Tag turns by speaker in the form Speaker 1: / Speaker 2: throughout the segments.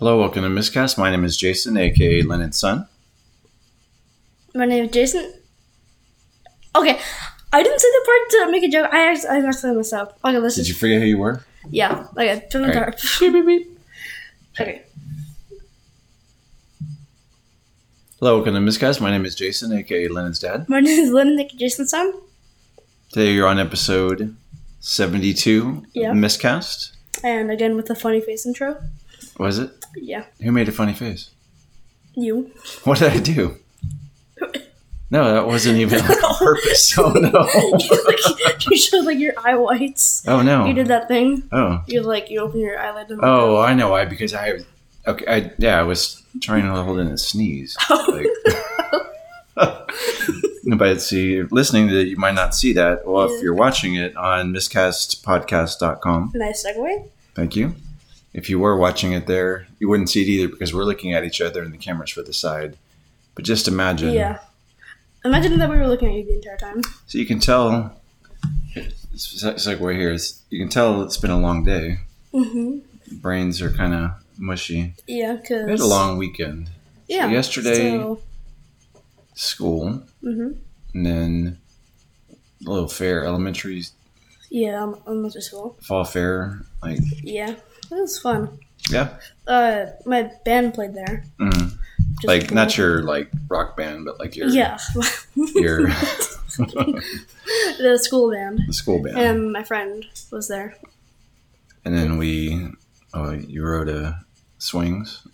Speaker 1: Hello, welcome to Miscast. My name is Jason, aka Lennon's son.
Speaker 2: My name is Jason. Okay, I didn't say the part to make a joke. I actually, I messed this up. Okay, let's
Speaker 1: Did
Speaker 2: just
Speaker 1: you forget who you were?
Speaker 2: yeah. Okay, turn the
Speaker 1: right. Beep, beep, beep.
Speaker 2: Okay,
Speaker 1: Hello, welcome to Miscast. My name is Jason, aka Lennon's dad.
Speaker 2: my name is Lennon, Nick Jason's son.
Speaker 1: Today you're on episode 72
Speaker 2: Yeah.
Speaker 1: of Miscast.
Speaker 2: And again with the funny face intro.
Speaker 1: Was it?
Speaker 2: Yeah,
Speaker 1: Who made a funny face?
Speaker 2: you.
Speaker 1: What did I do? No, that wasn't even on purpose. Oh no.
Speaker 2: you showed like your eye whites.
Speaker 1: Oh no.
Speaker 2: You did that thing.
Speaker 1: Oh.
Speaker 2: You like you open your eyelid. And
Speaker 1: Oh, I know why. Because I, okay, I yeah, I was trying to hold in a sneeze. Oh, like, but see, listening to it, you might not see that. Well, if you're watching it on miscastpodcast.com,
Speaker 2: nice segue.
Speaker 1: thank you. If you were watching it there, you wouldn't see it either because we're looking at each other and the camera's for the side. But just imagine.
Speaker 2: Yeah. Imagine that we were looking at you the entire time.
Speaker 1: So you can tell. It's it's like we're here. It's, you can tell it's been a long day.
Speaker 2: Mm-hmm.
Speaker 1: Brains are kind of mushy.
Speaker 2: Yeah, cause
Speaker 1: We had a long weekend.
Speaker 2: yeah.
Speaker 1: yesterday-
Speaker 2: So,
Speaker 1: School,
Speaker 2: hmm
Speaker 1: and then a little fair, elementary
Speaker 2: Yeah, I'm, I'm at school.
Speaker 1: fall fair. Like,
Speaker 2: Yeah, it was fun.
Speaker 1: yeah,
Speaker 2: Uh, my band played there.
Speaker 1: mm. like
Speaker 2: cool.
Speaker 1: not your like rock band, but like your
Speaker 2: Yeah,
Speaker 1: your
Speaker 2: the school band,
Speaker 1: the school band.
Speaker 2: and my friend was there.
Speaker 1: And then we, oh, you rode a swings.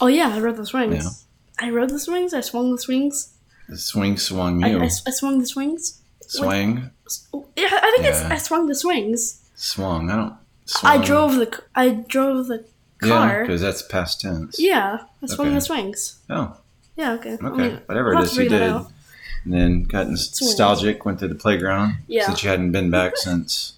Speaker 2: Oh yeah, I rode the swings.
Speaker 1: Yeah.
Speaker 2: I rode the swings. I swung the swings.
Speaker 1: The swing swung you.
Speaker 2: I, I swung the swings.
Speaker 1: Swang,
Speaker 2: Oh, Yeah, I think it's
Speaker 1: Yeah.
Speaker 2: I swung the swings.
Speaker 1: swung. I don't. Swung.
Speaker 2: I drove the I drove the car.
Speaker 1: Yeah, because that's past tense.
Speaker 2: Yeah, I swung
Speaker 1: Okay.
Speaker 2: the swings.
Speaker 1: Oh,
Speaker 2: Yeah, okay. I
Speaker 1: okay.
Speaker 2: mean,
Speaker 1: Whatever
Speaker 2: I'll
Speaker 1: it is you did. And then got nostalgic, went to the playground
Speaker 2: Yeah.
Speaker 1: since you hadn't been back since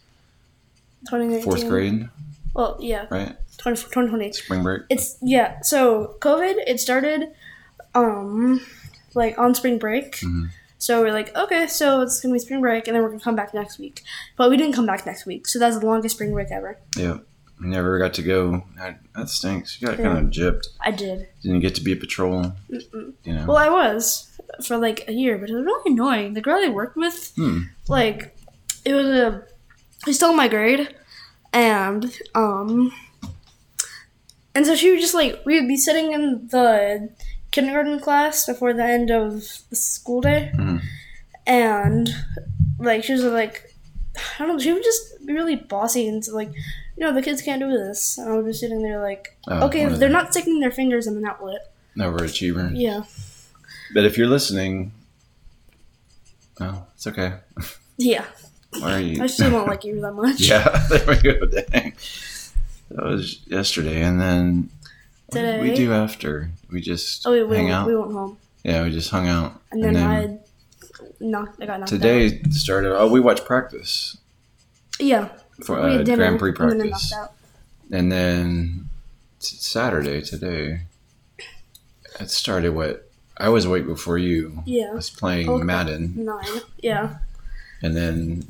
Speaker 2: 2019.
Speaker 1: fourth grade,
Speaker 2: Well, yeah,
Speaker 1: right?
Speaker 2: 20, 2020.
Speaker 1: Spring break.
Speaker 2: It's yeah. So COVID, it started, um, like on spring break.
Speaker 1: Mhm.
Speaker 2: So we're like, okay, so it's gonna be spring break, and then we're gonna come back next week. But we didn't come back next week, so that's the longest spring break ever.
Speaker 1: Yeah. You never got to go. That, that stinks. You got
Speaker 2: Yeah.
Speaker 1: kind of gypped.
Speaker 2: I did.
Speaker 1: Didn't get to be a patrol.
Speaker 2: Mm-mm.
Speaker 1: You know.
Speaker 2: Well, I was for like a year, but it was really annoying. The girl I worked with,
Speaker 1: Hmm.
Speaker 2: like, it was a, still in my grade, and um, and so she would just like we would be sitting in the kindergarten class before the end of the school day,
Speaker 1: Mhm.
Speaker 2: and like she was like, I don't know, she would just be really bossy and so, like. You know, the kids can't do this. And I was just sitting there like,
Speaker 1: Oh,
Speaker 2: okay, they're
Speaker 1: the
Speaker 2: not sticking their fingers in an outlet.
Speaker 1: Overachiever.
Speaker 2: Yeah.
Speaker 1: But if you're listening, oh, it's okay.
Speaker 2: Yeah.
Speaker 1: Why are you?
Speaker 2: I still don't like you that much.
Speaker 1: yeah, there we go. Dang. That was yesterday, and then did we do after? We just
Speaker 2: Oh, we, we,
Speaker 1: hang
Speaker 2: went,
Speaker 1: out.
Speaker 2: we went home.
Speaker 1: yeah, we just hung out.
Speaker 2: And then, I knocked, I got knocked out.
Speaker 1: today started. Oh, we watched practice
Speaker 2: Yeah.
Speaker 1: for uh,
Speaker 2: dinner.
Speaker 1: Grand Prix
Speaker 2: And then
Speaker 1: practice.
Speaker 2: out.
Speaker 1: And then Saturday today, it started what I was awake before you. Yeah. I
Speaker 2: Yeah.
Speaker 1: was playing
Speaker 2: Okay.
Speaker 1: Madden,
Speaker 2: Nine. Yeah.
Speaker 1: and then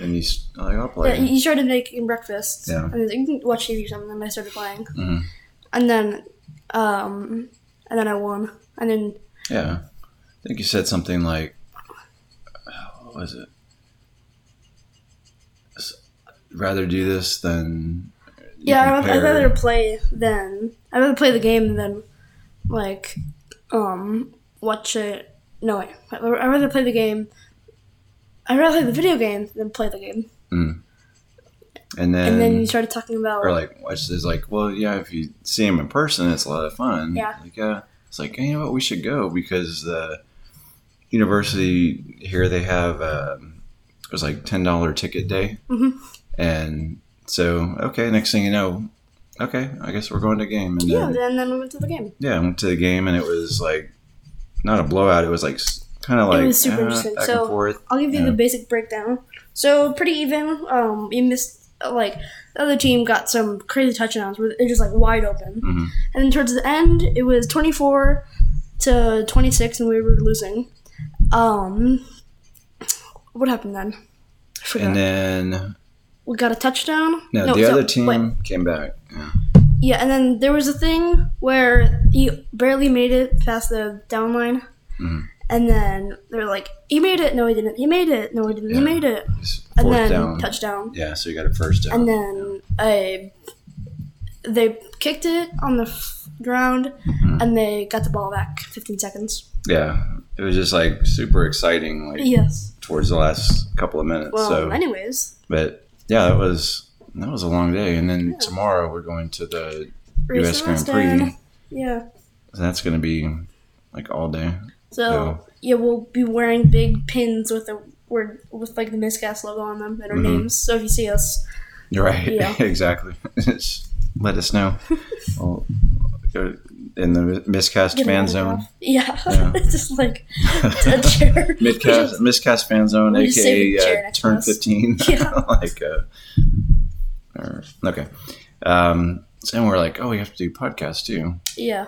Speaker 1: and he's like, I'll
Speaker 2: Yeah,
Speaker 1: play.
Speaker 2: he he started making breakfast.
Speaker 1: Yeah.
Speaker 2: And you can watch TV or something. And I started playing.
Speaker 1: Mhm.
Speaker 2: And then, um, and then I won. And then,
Speaker 1: Yeah, I think you said something like, what was it? Rather do this than
Speaker 2: yeah, I'd, I'd rather play than, I'd rather play the game than, like, um, watch it. No, wait. I'd I'd rather play the game. I'd rather play the video game than play the game.
Speaker 1: And then
Speaker 2: And then you started talking about
Speaker 1: or like watch this like well yeah if you see him in person it's a lot of fun
Speaker 2: Yeah.
Speaker 1: like yeah it's like hey, you know what we should go because the university here they have um, it was like ten dollar ticket day
Speaker 2: Mhm.
Speaker 1: and so okay next thing you know okay I guess we're going to a game and
Speaker 2: yeah,
Speaker 1: then
Speaker 2: and then we went to the game.
Speaker 1: yeah I went to the game and it was like not a blowout it was like kind of like it
Speaker 2: was super
Speaker 1: uh,
Speaker 2: interesting.
Speaker 1: back
Speaker 2: So,
Speaker 1: and forth
Speaker 2: I'll give you
Speaker 1: Yeah.
Speaker 2: the basic breakdown. So pretty even. Um, we missed like the other team got some crazy touchdowns where they're just like wide open,
Speaker 1: Mhm.
Speaker 2: and then towards the end it was twenty four to twenty six, and we were losing. Um, what happened then? I forgot.
Speaker 1: and then
Speaker 2: we got a touchdown.
Speaker 1: no, the
Speaker 2: so-
Speaker 1: other team
Speaker 2: wait.
Speaker 1: came back yeah.
Speaker 2: Yeah, and then there was a thing where he barely made it past the down line.
Speaker 1: Mhm.
Speaker 2: And then they're like, he made it. No, he didn't. He made it. No, he didn't. He
Speaker 1: Yeah.
Speaker 2: made it.
Speaker 1: It's
Speaker 2: And
Speaker 1: fourth
Speaker 2: then
Speaker 1: down.
Speaker 2: touchdown.
Speaker 1: Yeah, so you got a first down.
Speaker 2: And then I, they kicked it on the f- ground,
Speaker 1: Mhm.
Speaker 2: and they got the ball back 15 seconds.
Speaker 1: yeah, it was just like super exciting, like
Speaker 2: Yes.
Speaker 1: towards the last couple of minutes.
Speaker 2: Well,
Speaker 1: so,
Speaker 2: anyways,
Speaker 1: but yeah, that was that was a long day. And then tomorrow we're going to the
Speaker 2: Race
Speaker 1: U.S. Grand
Speaker 2: Austin.
Speaker 1: Prix.
Speaker 2: Yeah.
Speaker 1: That's going to be like all day.
Speaker 2: So
Speaker 1: Oh.
Speaker 2: yeah, we'll be wearing big pins with the word with like the miscast logo on them and our
Speaker 1: Mhm.
Speaker 2: names. So if you see us,
Speaker 1: You're right.
Speaker 2: Yeah.
Speaker 1: exactly. Let us know. We'll go in the miscast
Speaker 2: get
Speaker 1: fan zone.
Speaker 2: Yeah,
Speaker 1: Yeah.
Speaker 2: it's just like a chair.
Speaker 1: Midcast, miscast fan zone,
Speaker 2: We'll
Speaker 1: aka uh, turn
Speaker 2: us.
Speaker 1: 15.
Speaker 2: Yeah.
Speaker 1: like, uh, or, okay. Um, so we're like, oh, we have to do podcasts too.
Speaker 2: Yeah.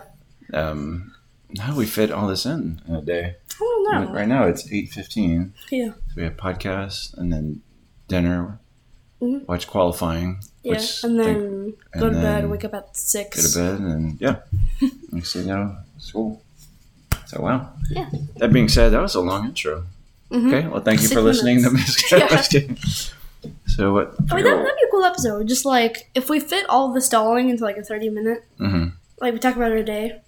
Speaker 1: Um, how do we fit all this in in a day?
Speaker 2: I don't know.
Speaker 1: Right now it's 8.15.
Speaker 2: Yeah.
Speaker 1: So we have podcasts and then dinner,
Speaker 2: Mhm.
Speaker 1: watch qualifying,
Speaker 2: Yeah,
Speaker 1: which
Speaker 2: and
Speaker 1: think
Speaker 2: then go
Speaker 1: and
Speaker 2: to bed, wake up at six.
Speaker 1: go to bed and yeah, next thing you know, school. So wow.
Speaker 2: Yeah.
Speaker 1: That being said, that was a long intro.
Speaker 2: Mhm.
Speaker 1: Okay. Well, thank you
Speaker 2: Six
Speaker 1: for listening
Speaker 2: minutes.
Speaker 1: to
Speaker 2: Yeah.
Speaker 1: Miss. So what?
Speaker 2: I mean, that, that'd be a cool episode. Just like if we fit all the stalling into like a thirty minute,
Speaker 1: hmm
Speaker 2: like we talk about our day.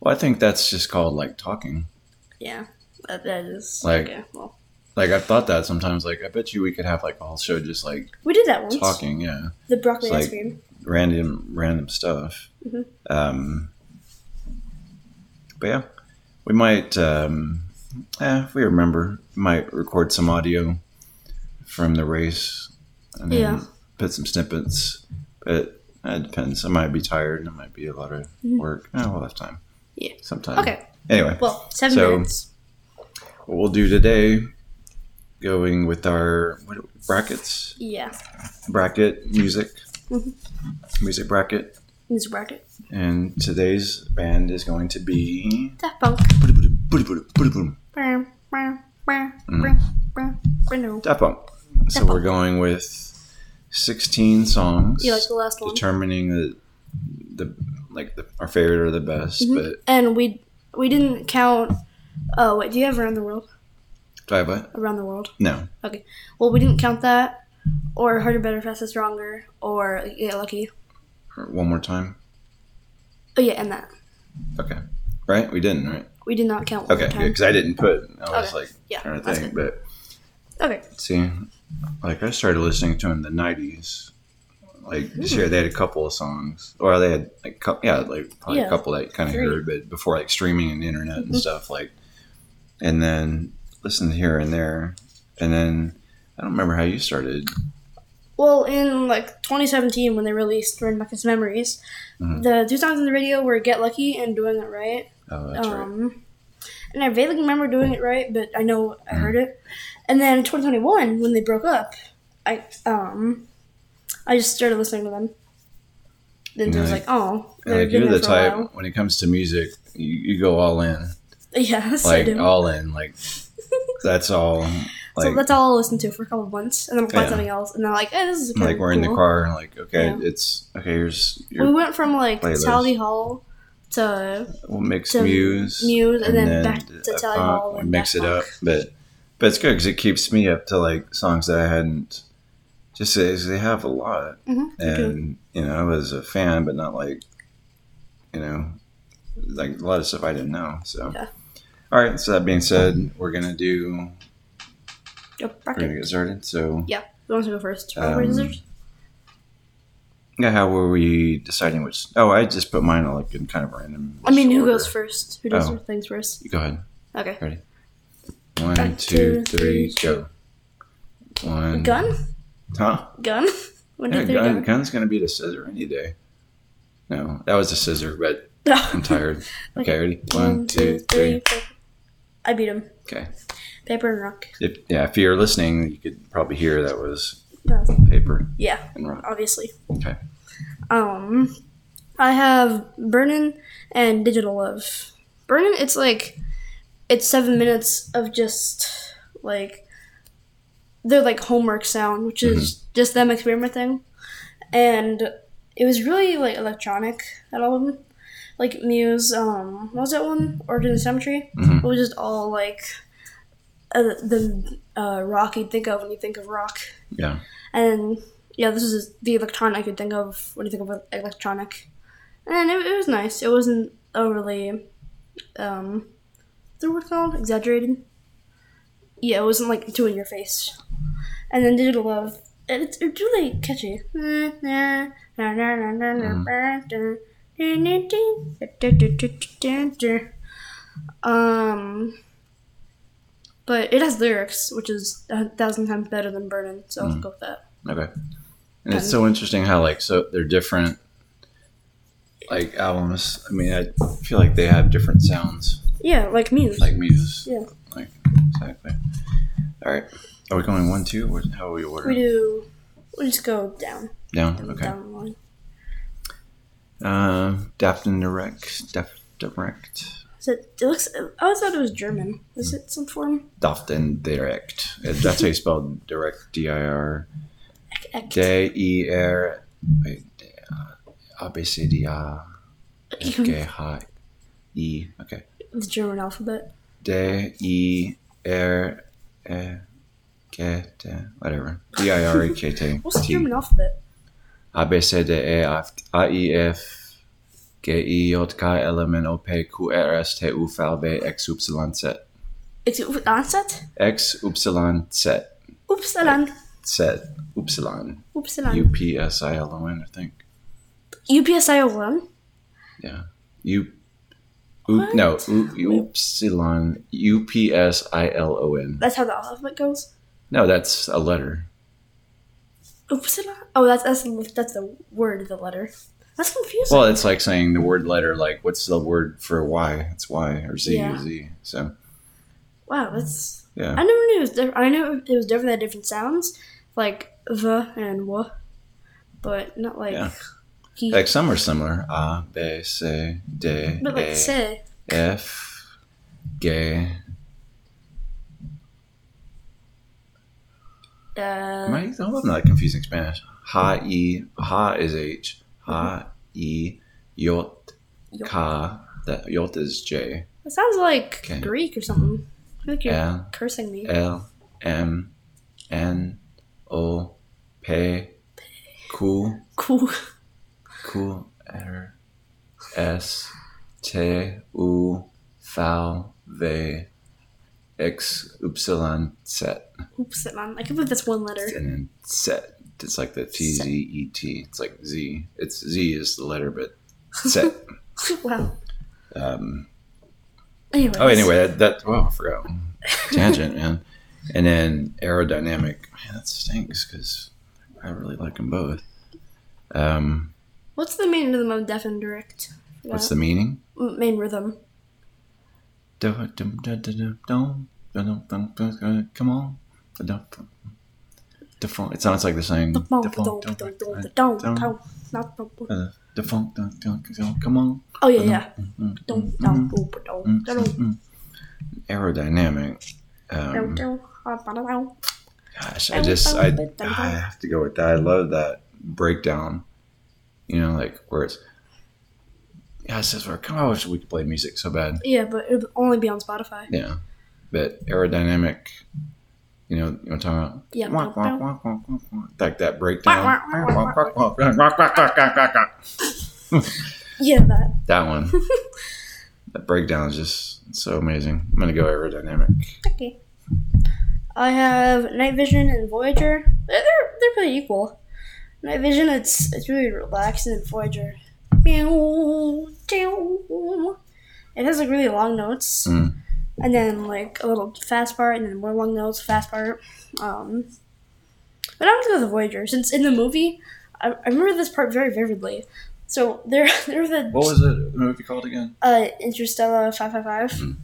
Speaker 1: Well, I think that's just called like talking.
Speaker 2: Yeah, that, that is
Speaker 1: Like-
Speaker 2: okay. Well,
Speaker 1: Like I've thought that sometimes. Like I bet you we could have like a whole show just like
Speaker 2: we did that once.
Speaker 1: talking. Yeah,
Speaker 2: The broccoli
Speaker 1: It's
Speaker 2: ice cream.
Speaker 1: random random stuff.
Speaker 2: Mhm.
Speaker 1: Um, but yeah, we might. Um, eh, if we remember, might record some audio from the race and then
Speaker 2: Yeah.
Speaker 1: put some snippets. But it depends. I might be tired. And it might be a lot of
Speaker 2: Mhm.
Speaker 1: work. Oh, we'll have time.
Speaker 2: Yeah.
Speaker 1: Sometime.
Speaker 2: Okay.
Speaker 1: Anyway,
Speaker 2: Well, seven
Speaker 1: So-
Speaker 2: minutes.
Speaker 1: what we'll do today, going with our what, brackets,
Speaker 2: Yeah.
Speaker 1: bracket music,
Speaker 2: Mhm.
Speaker 1: music bracket,
Speaker 2: Music bracket.
Speaker 1: and today's band is going to be.
Speaker 2: Daft Punk.
Speaker 1: Daft Mm. Punk. So we're going with 16 songs,
Speaker 2: You like the last one?
Speaker 1: determining the the like the, our favorite or the best.
Speaker 2: Mhm.
Speaker 1: But
Speaker 2: And we we didn't count. Oh wait, do you have around the world?
Speaker 1: do I have what?
Speaker 2: Around the world.
Speaker 1: No. Okay.
Speaker 2: Well, we didn't count that, or harder, better, faster, stronger, or get lucky.
Speaker 1: One more time.
Speaker 2: Oh yeah, and that
Speaker 1: Okay. Right? We didn't, right?
Speaker 2: we did not count. One
Speaker 1: Okay.
Speaker 2: more time.
Speaker 1: Because I didn't put. I was
Speaker 2: Okay.
Speaker 1: like
Speaker 2: Yeah,
Speaker 1: trying to think, but.
Speaker 2: Okay.
Speaker 1: See, like I started listening to in the '90s. Like this year, they had a couple of songs, or they had like yeah, like probably
Speaker 2: Yeah.
Speaker 1: a couple that kind of heard, but before like streaming and the internet and
Speaker 2: Mhm.
Speaker 1: stuff, like, and then listened here and there, and then I don't remember how you started.
Speaker 2: Well, in like 2017, when they released His Memories,
Speaker 1: Mhm.
Speaker 2: the two songs on the radio were "Get Lucky" and "Doing It Right."
Speaker 1: Oh, that's right.
Speaker 2: um, And I vaguely remember doing it right, but I know I
Speaker 1: Mhm.
Speaker 2: heard it. And then 2021, when they broke up, I um, I just started listening to them. Then it was like, oh,
Speaker 1: And, like you're the type when it comes to music, you, you go all in,
Speaker 2: Yes, I
Speaker 1: like all in, like that's all.
Speaker 2: so
Speaker 1: Like
Speaker 2: that's all I'll listen to for a couple of months, and then I'll find
Speaker 1: Yeah.
Speaker 2: something else, and then like, hey, this is kinda
Speaker 1: like we're in the car, and like okay,
Speaker 2: Yeah.
Speaker 1: it's okay. Here's
Speaker 2: We went from like
Speaker 1: playlist.
Speaker 2: Tally Hall to
Speaker 1: we'll mix
Speaker 2: to
Speaker 1: Muse,
Speaker 2: Muse, and then back to Tally Hall
Speaker 1: we
Speaker 2: and
Speaker 1: mix it up. But but it's good because it keeps me up to like songs that I hadn't. Just as they have a lot,
Speaker 2: Mhm, do.
Speaker 1: and you know I was a fan, but not like, you know, like a lot of stuff I didn't know. So,
Speaker 2: Yeah.
Speaker 1: all right. So that being said, we're gonna do.
Speaker 2: Yep,
Speaker 1: We're gonna get started. So yeah,
Speaker 2: Who wants to go first?
Speaker 1: Um,
Speaker 2: Rock, scissors?
Speaker 1: yeah, how were we deciding which? Oh, I just put mine like in kind of random.
Speaker 2: I mean, who goes first? Who does
Speaker 1: Oh.
Speaker 2: things first?
Speaker 1: Go ahead.
Speaker 2: Okay.
Speaker 1: One,
Speaker 2: One,
Speaker 1: two, three, go. One.
Speaker 2: Gun?
Speaker 1: Huh?
Speaker 2: Gun? One, two,
Speaker 1: Yeah, gun,
Speaker 2: gun.
Speaker 1: gun's gonna beat the scissor any day. No, that was a scissor, but I'm tired. Okay, ready? One, two, three.
Speaker 2: four. I beat him.
Speaker 1: Okay.
Speaker 2: Paper and rock.
Speaker 1: If yeah, if you're listening, you could probably hear that was
Speaker 2: No.
Speaker 1: paper
Speaker 2: Yeah,
Speaker 1: and rock.
Speaker 2: obviously.
Speaker 1: Okay.
Speaker 2: Um, I have Burnin' and Digital Love. Burnin', it's like, it's seven minutes of just, like, they're like homework sound, which is just them experimenting. And it was really like electronic. That album, like Muse. Um, what was that one? Origin of Symmetry.
Speaker 1: Mhm.
Speaker 2: It was just all like uh, the uh, rock you'd think of when you think of rock.
Speaker 1: Yeah.
Speaker 2: And yeah, this is the electronic you'd think of when you think of electronic. And it, it was nice. It wasn't overly, um, what's the word called? Exaggerated. Yeah, it wasn't like too in your face. And then Digital Love, it's, it's really catchy. Um, but it has lyrics, which is a thousand times better than Burnin', so I'll
Speaker 1: Mm.
Speaker 2: go with that.
Speaker 1: Okay. And it's so interesting how like so they're different like albums. I mean, I feel like they have different sounds,
Speaker 2: Yeah, like Muse.
Speaker 1: like Muse.
Speaker 2: Yeah.
Speaker 1: Like exactly. All right. Are we going one, two, or how are we ordering?
Speaker 2: we do. We just go down.
Speaker 1: Down.
Speaker 2: Down,
Speaker 1: Okay.
Speaker 2: down line.
Speaker 1: Um, Daftendirekt. Daft Direct.
Speaker 2: Is it, it looks. I always thought it was German. Is it some form?
Speaker 1: Daftendirekt. Uh, That's how you spell direct. D I R D E R. Wait. A B C D A G H E. Okay.
Speaker 2: The German alphabet.
Speaker 1: D E R E T whatever. D I R E K T
Speaker 2: What's the German alphabet?
Speaker 1: A B C D E F A I F G I J K L M N O P Q R S T U V W X Y Z
Speaker 2: Is it Ansat?
Speaker 1: X Y Z
Speaker 2: Upsalan.
Speaker 1: Z Upsilon U
Speaker 2: Upsalan.
Speaker 1: P S I L O N I think
Speaker 2: UPSI 1?
Speaker 1: U. Oop, no, U- Upsilon U P S I L O N.
Speaker 2: That's how the alphabet goes?
Speaker 1: No, that's a letter.
Speaker 2: Oh, Upsalan? Oh, that's, that's, the- that's the word, the letter. That's confusing.
Speaker 1: Well, it's like saying the word letter. Like, what's the word for Y? It's Y or Z
Speaker 2: Yeah.
Speaker 1: or Z. So
Speaker 2: wow, that's.
Speaker 1: yeah,
Speaker 2: I never knew it was different. I knew it was different. They had different sounds, like the and w, but not like
Speaker 1: Yeah.
Speaker 2: he.
Speaker 1: like some are similar. A B C D
Speaker 2: but like say,
Speaker 1: F G.
Speaker 2: uh,
Speaker 1: Am I? Hope I'm not confusing Spanish. Ha E Ha is H. Ha E Yot. Ka. That Yot is J.
Speaker 2: it sounds like
Speaker 1: Okay.
Speaker 2: Greek or something. I feel like you're
Speaker 1: L
Speaker 2: cursing me.
Speaker 1: L M N O P Q
Speaker 2: Cool.
Speaker 1: Q R S T U V W X Z
Speaker 2: Oops, man. I can't believe that's one letter.
Speaker 1: and then set. It's like the T Z E T. It's like Z. It's Z is the letter, but set.
Speaker 2: wow.
Speaker 1: Um,
Speaker 2: Anyways.
Speaker 1: oh, anyway, that, that oh, I forgot. Tangent, man. And then aerodynamic. Man, that stinks because I really like them both. Um,
Speaker 2: What's the main rhythm of Daftendirekt?
Speaker 1: what's the meaning?
Speaker 2: Main rhythm?
Speaker 1: Come on. Da Funk. It sounds like the same. Da Funk. Come on.
Speaker 2: Oh yeah, yeah.
Speaker 1: Aerodynamic. Gosh, I just I, I have to go with that. I love that breakdown. You know, like where it's. Yeah, it says. Come on, I wish we could play music so bad.
Speaker 2: Yeah, but it would only be on Spotify.
Speaker 1: Yeah, but aerodynamic. You know, you know what I'm about?
Speaker 2: Yeah.
Speaker 1: Wah, wah, wah, wah, wah, wah. Like that breakdown.
Speaker 2: Yeah, that.
Speaker 1: That one. that breakdown is just so amazing. I'm gonna go aerodynamic.
Speaker 2: Okay. I have Night Vision and Voyager. They're they're, pretty equal. Night Vision, it's it's really relaxing, and Voyager. It has like really long notes,
Speaker 1: Mm.
Speaker 2: and then like a little fast part, and then more long notes, fast part. Um, but I'm gonna go with the Voyager since in the movie, I, I remember this part very vividly. So there, there they're the
Speaker 1: What was it? The movie called again?
Speaker 2: uh, Interstella 555.
Speaker 1: Mm.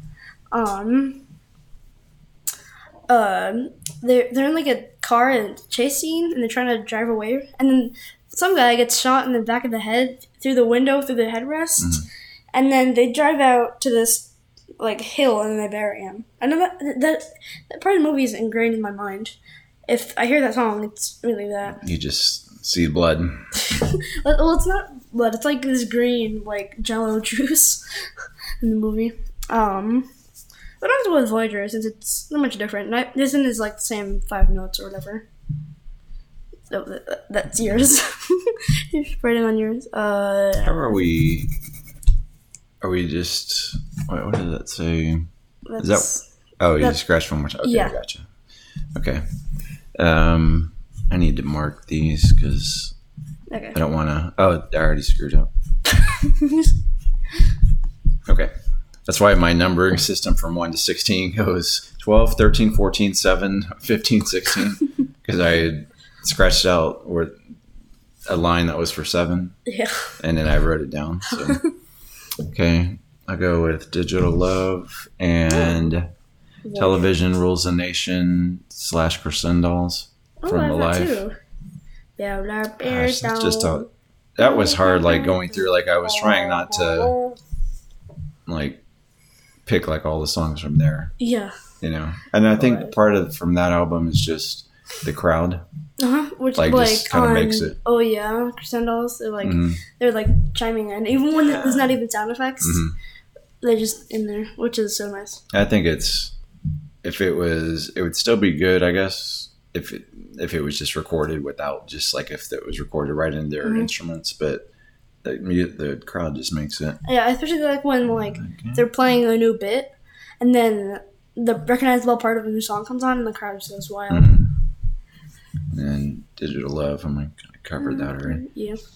Speaker 2: Um, um, they're, they're in like a car and chase scene and they're trying to drive away. And then some guy gets shot in the back of the head through the window, through the headrest.
Speaker 1: Mhm.
Speaker 2: And then they drive out to this like hill and then they bury him. I know that, that, that part of the movie is ingrained in my mind. If I hear that song, it's really that.
Speaker 1: You just See blood.
Speaker 2: Well, well, it's not blood. It's like this green, like Jello juice in the movie. Um, but I was with Voyager since it's not much different. I, this one is like the same five notes or whatever. That, that- that's yours. You're writing on yours. Uh,
Speaker 1: How are we? Are we just? Wait, what does that say?
Speaker 2: that's,
Speaker 1: Oh, you
Speaker 2: That-
Speaker 1: scratched one more time. Okay,
Speaker 2: Yeah.
Speaker 1: gotcha. Okay. Um, I need to mark these because
Speaker 2: okay.
Speaker 1: I don't want to. Oh, I already screwed up. Okay. That's why my numbering system from 1 to 16 goes 12, 13, 14, 7, 15, 16. Because I scratched out where a line that was for 7
Speaker 2: yeah.
Speaker 1: and then I wrote it down. So, okay. I'll go with Digital Love and Television Rules the Nation slash Crescendolls
Speaker 2: Oh,
Speaker 1: from
Speaker 2: I have that too.
Speaker 1: Gosh,
Speaker 2: bears
Speaker 1: it's just a, that was hard, like going through, like I was trying not to like pick like all the songs from there.
Speaker 2: Yeah.
Speaker 1: you know and i think part of from that album is just the crowd
Speaker 2: Uh-huh. Which
Speaker 1: Like,
Speaker 2: like,
Speaker 1: just kinda makes it-
Speaker 2: Oh yeah, crescendolls. They're like
Speaker 1: Mhm,
Speaker 2: they're like chiming in, even when there's not even sound effects.
Speaker 1: mhm.
Speaker 2: They're just in there, which is so nice.
Speaker 1: i think it's if it was it would still be good i guess if it if it was just recorded without just like if it was recorded right in their
Speaker 2: Mhm.
Speaker 1: instruments but the the crowd just makes it
Speaker 2: Yeah, especially like when like
Speaker 1: Okay.
Speaker 2: they're playing a new bit, and then the recognizable part of a new song comes on, and the crowd just goes wild.
Speaker 1: Mhm. And digital love i'm like i covered that already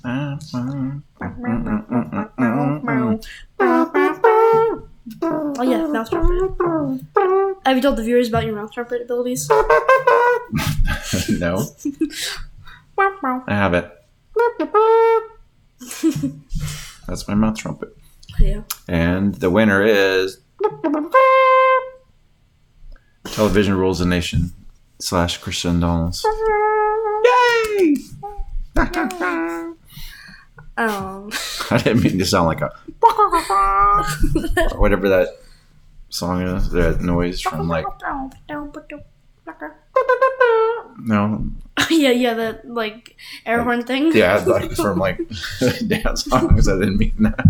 Speaker 1: mm-hmm,
Speaker 2: Yeah. Oh yeah, mouth trumpet. Have you told the viewers about your mouth trumpet abilities?
Speaker 1: no i have it that's my mouth trumpet
Speaker 2: yeah.
Speaker 1: And the winner is Television Rules the Nation slash Christian Donalds. Yay!
Speaker 2: Um.
Speaker 1: I didn't mean to sound like a or whatever that song is. That noise from like no,
Speaker 2: yeah, yeah, that like air horn thing.
Speaker 1: yeah, like from like dance songs. I didn't mean that.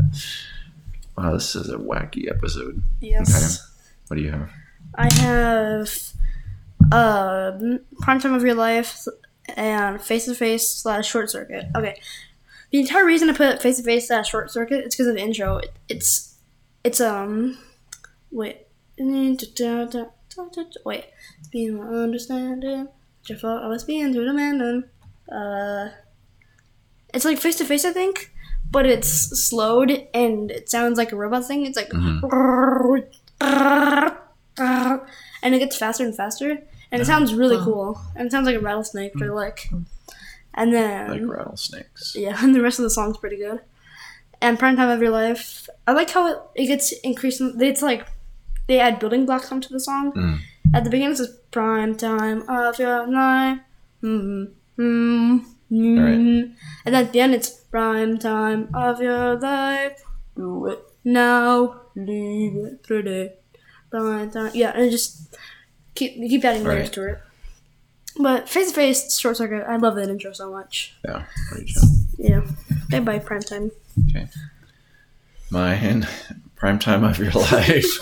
Speaker 1: Wow, this is a wacky episode.
Speaker 2: Yes.
Speaker 1: What do you have?
Speaker 2: I have um prime time of your life and face to face slash short circuit. Okay. The entire reason I put face to face slash short circuit is because of the intro. It, it's it's um wait wait being understanding your fault I was being too demanding. Uh, it's like face to face I think, but it's slowed and it sounds like a robot thing. It's like and it gets faster and faster, and it sounds really cool. And it sounds like a rattlesnake, which I like. And then
Speaker 1: Like rattlesnakes.
Speaker 2: yeah, and the rest of the song's pretty good. And prime time of your life, I like how it, it gets increased. It's like they add building blocks onto the song.
Speaker 1: Mm.
Speaker 2: At the beginning, it says prime time of your life. Mm, mm, mm.
Speaker 1: Alright.
Speaker 2: And then at the end, it's prime time of your life. Do it now, leave it today. Prime time. Yeah, and it just keep keep adding layers
Speaker 1: Right.
Speaker 2: to it. But face to face, short circuit. I love that intro so much.
Speaker 1: Yeah, great.
Speaker 2: Yeah. Bye bye, prime time.
Speaker 1: Okay. Mine, prime time of your life.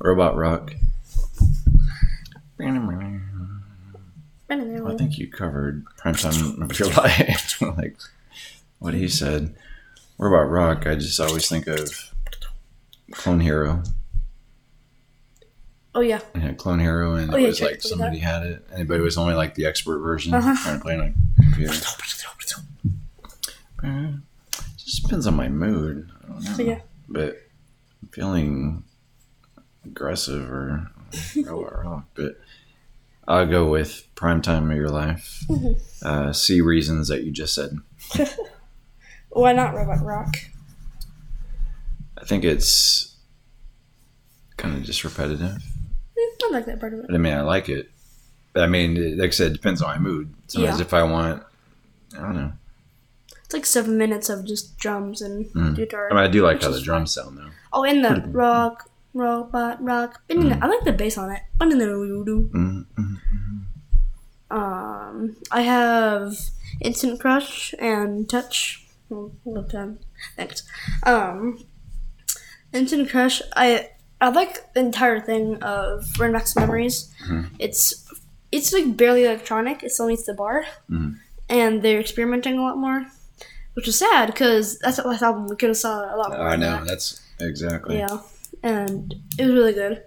Speaker 1: Robot Rock. I think you covered prime time of your life. like what he said. Robot Rock, I just always think of Clone Hero.
Speaker 2: Oh yeah.
Speaker 1: Yeah, Clone Hero, and
Speaker 2: Oh,
Speaker 1: it
Speaker 2: yeah,
Speaker 1: was like somebody had it, and but it was only like the expert version.
Speaker 2: Uh-huh.
Speaker 1: Trying to play on a computer. Uh, just depends on my mood. I don't know.
Speaker 2: So yeah.
Speaker 1: But I'm feeling aggressive or robot rock. But I'll go with prime time of your life.
Speaker 2: Mhm.
Speaker 1: Uh, see reasons that you just said.
Speaker 2: Why not Robot Rock?
Speaker 1: I think it's kind of just repetitive.
Speaker 2: I like that part of it.
Speaker 1: I mean, I like it. But I mean, like I said, it depends on my mood. Sometimes
Speaker 2: Yeah.
Speaker 1: if I want, I don't know.
Speaker 2: It's like seven minutes of just drums and
Speaker 1: Mm.
Speaker 2: guitar.
Speaker 1: I mean, I do like how the drums sound though.
Speaker 2: Oh, and the rock, robot rock.
Speaker 1: Mm.
Speaker 2: I like the bass on it.
Speaker 1: Mm, mm, mm.
Speaker 2: Um, I have Instant Crush and Touch. Hold on. Thanks. Um, Instant Crush. I I like the entire thing of Random Access Memories.
Speaker 1: Mhm.
Speaker 2: It's it's like barely electronic. It still needs the bar,
Speaker 1: Mhm.
Speaker 2: and they're experimenting a lot more, which is sad because that's the last album we could have saw a lot more.
Speaker 1: I know
Speaker 2: that.
Speaker 1: that's exactly.
Speaker 2: Yeah, and it was really good.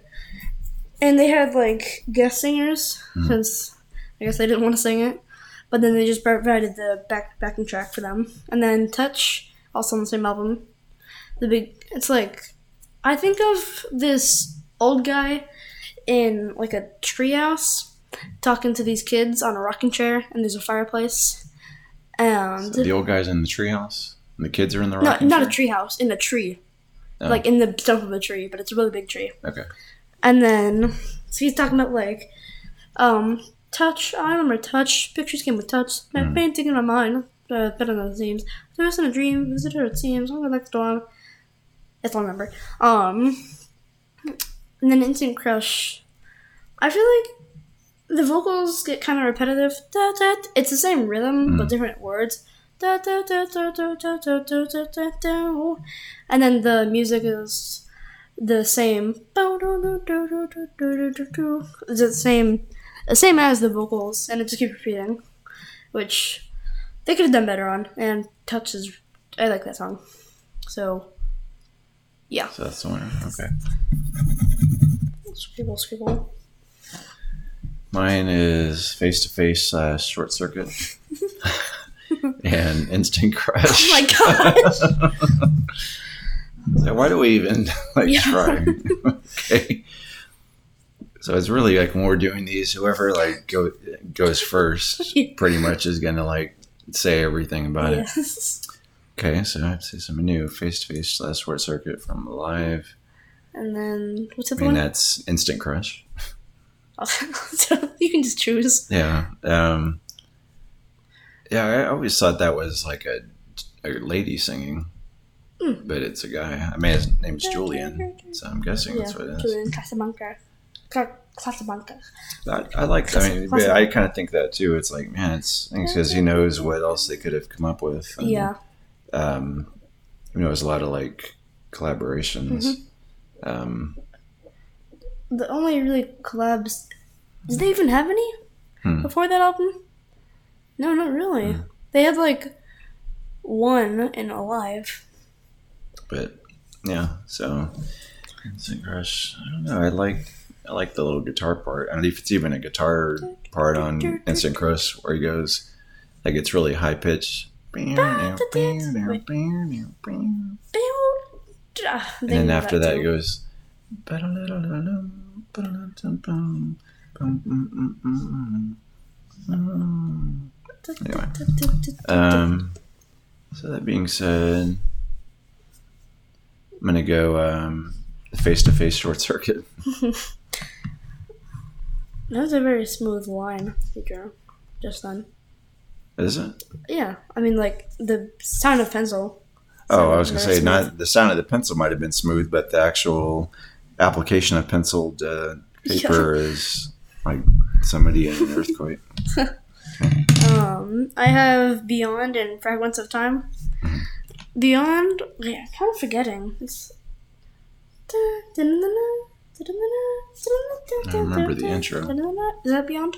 Speaker 2: And they had like guest singers
Speaker 1: Mhm.
Speaker 2: since I guess they didn't want to sing it, but then they just provided the back backing track for them. And then Touch, also on the same album, the big. It's like I think of this old guy in like a treehouse talking to these kids on a rocking chair, and there's a fireplace. And
Speaker 1: So the old guy's in the treehouse, and the kids are in the
Speaker 2: not
Speaker 1: rocking
Speaker 2: not a
Speaker 1: chair?
Speaker 2: treehouse, in a tree,
Speaker 1: Oh.
Speaker 2: like in the stump of a tree, but it's a really big tree.
Speaker 1: Okay.
Speaker 2: And then so he's talking about like um touch. I remember touch. Pictures came with touch. My
Speaker 1: Mm.
Speaker 2: painting in my mind. Uh, better than it seems. There was in a dream. Visitor it seems. i'm like the dawn. That's all I remember. Um, and then Instant Crush. I feel like the vocals get kind of repetitive. Da, da, it's the same rhythm, mm. but
Speaker 1: hmm.
Speaker 2: different words. Da, and then the music is the same. It's the same, the same as the vocals, and it just keeps repeating, which they could have done better on. And Touch is, I like that song. So yeah.
Speaker 1: So that's the winner. Okay.
Speaker 2: Scribble, scribble.
Speaker 1: Mine is face to face short circuit and instant crush.
Speaker 2: Oh my gosh.
Speaker 1: So why do we even like
Speaker 2: Yeah.
Speaker 1: try? okay. So it's really like when we're doing these, whoever like go goes first,
Speaker 2: Yeah.
Speaker 1: pretty much is gonna like say everything about it. Okay, so I have to say something new. Face to face slash short circuit from live.
Speaker 2: And then what's the
Speaker 1: I mean
Speaker 2: one?
Speaker 1: that's instant crush.
Speaker 2: so you can just choose.
Speaker 1: Yeah. Um, yeah, I always thought that was like a, a lady singing,
Speaker 2: Mm.
Speaker 1: but it's a guy. I mean, his name's Julian, so I'm guessing
Speaker 2: Yeah,
Speaker 1: that's what it is.
Speaker 2: Julian Casablanca. Casablanca.
Speaker 1: I, I like. I mean, I kind of think that too. It's like, man, it's because he knows what else they could have come up with.
Speaker 2: Yeah.
Speaker 1: Um, you know, there's a lot of like collaborations.
Speaker 2: Mm-hmm.
Speaker 1: Um,
Speaker 2: The only really collabs. Did they even have any
Speaker 1: Hmm.
Speaker 2: before that album? No, not really.
Speaker 1: Hmm.
Speaker 2: They had like one in Alive.
Speaker 1: but yeah, so instant crush. I don't know. I like. I like the little guitar part. I don't know if it's even a guitar part on Instant Crush where he goes, like it's really high pitched. And then after that, it goes. Anyway. Um, so that being said, I'm gonna go um, face-to-face short circuit.
Speaker 2: That was a very smooth line you drew just then.
Speaker 1: Is it?
Speaker 2: Yeah, I mean, like the sound of pencil.
Speaker 1: Oh, I was gonna say
Speaker 2: smooth.
Speaker 1: not the sound of the pencil might have been smooth, but the actual application of penciled uh, paper is like somebody in an earthquake.
Speaker 2: Um, I have Beyond and Fragments of Time.
Speaker 1: Mm-hmm.
Speaker 2: Beyond, yeah, I'm kind of forgetting. It's.
Speaker 1: I remember the intro.
Speaker 2: Is that Beyond?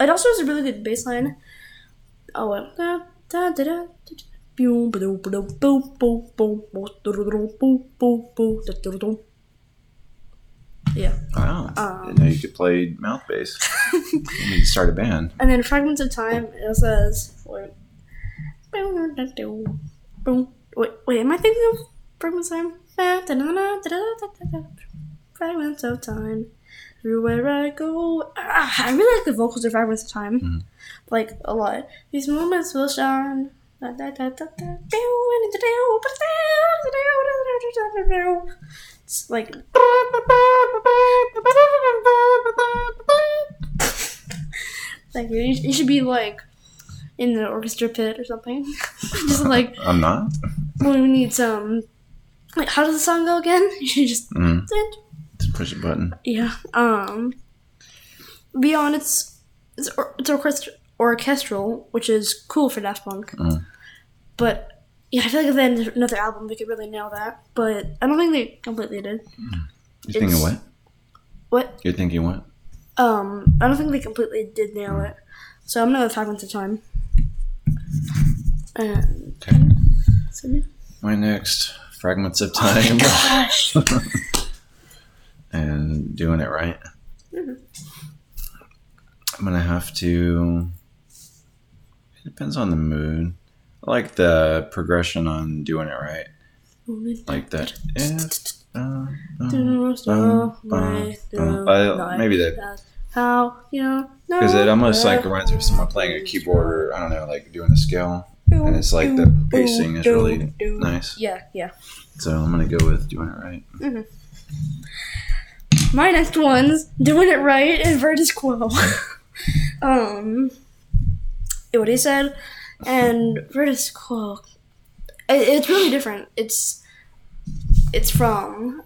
Speaker 2: It also has a really good bass line. Oh, well. Yeah.
Speaker 1: Wow,
Speaker 2: Um,
Speaker 1: didn't know you could play mouth bass. you need to start a band.
Speaker 2: And then Fragments of Time, it says, wait, wait, wait, am I thinking of Fragments of Time? Fragments of Time, everywhere I go. Ah, I really like the vocals of Fragments of Time,
Speaker 1: Mhm.
Speaker 2: like a lot. These moments will shine. It's like Thank you. You should be like in the orchestra pit or something. just like
Speaker 1: I'm not.
Speaker 2: we need some. Like, how does the song go again? You should just.
Speaker 1: Mm. Push a button.
Speaker 2: Yeah. Um. Beyond it's it's or, it's orchest- orchestral, which is cool for Daft Punk.
Speaker 1: Mm.
Speaker 2: But yeah, I feel like if they had another album, they could really nail that. But I don't think they completely did.
Speaker 1: You're thinking
Speaker 2: It's-
Speaker 1: what?
Speaker 2: What?
Speaker 1: You're thinking what?
Speaker 2: Um, I don't think they completely did nail it. So I'm gonna go Fragments of Time. And
Speaker 1: Okay. My next fragments of time
Speaker 2: gosh.
Speaker 1: and doing it right.
Speaker 2: Mhm.
Speaker 1: I'm gonna have to. It depends on the mood. I like the progression on doing it right. Like that. Uh, uh. I- maybe that
Speaker 2: How you know?
Speaker 1: because it almost like reminds me of someone playing a keyboard or I don't know, like doing a scale. and it's like the pacing is really nice.
Speaker 2: Yeah, yeah.
Speaker 1: So I'm gonna go with doing it right.
Speaker 2: My next one's doing it right and Veridis Quo. um, what he said, and Veridis Quo. It, it's really different. It's it's from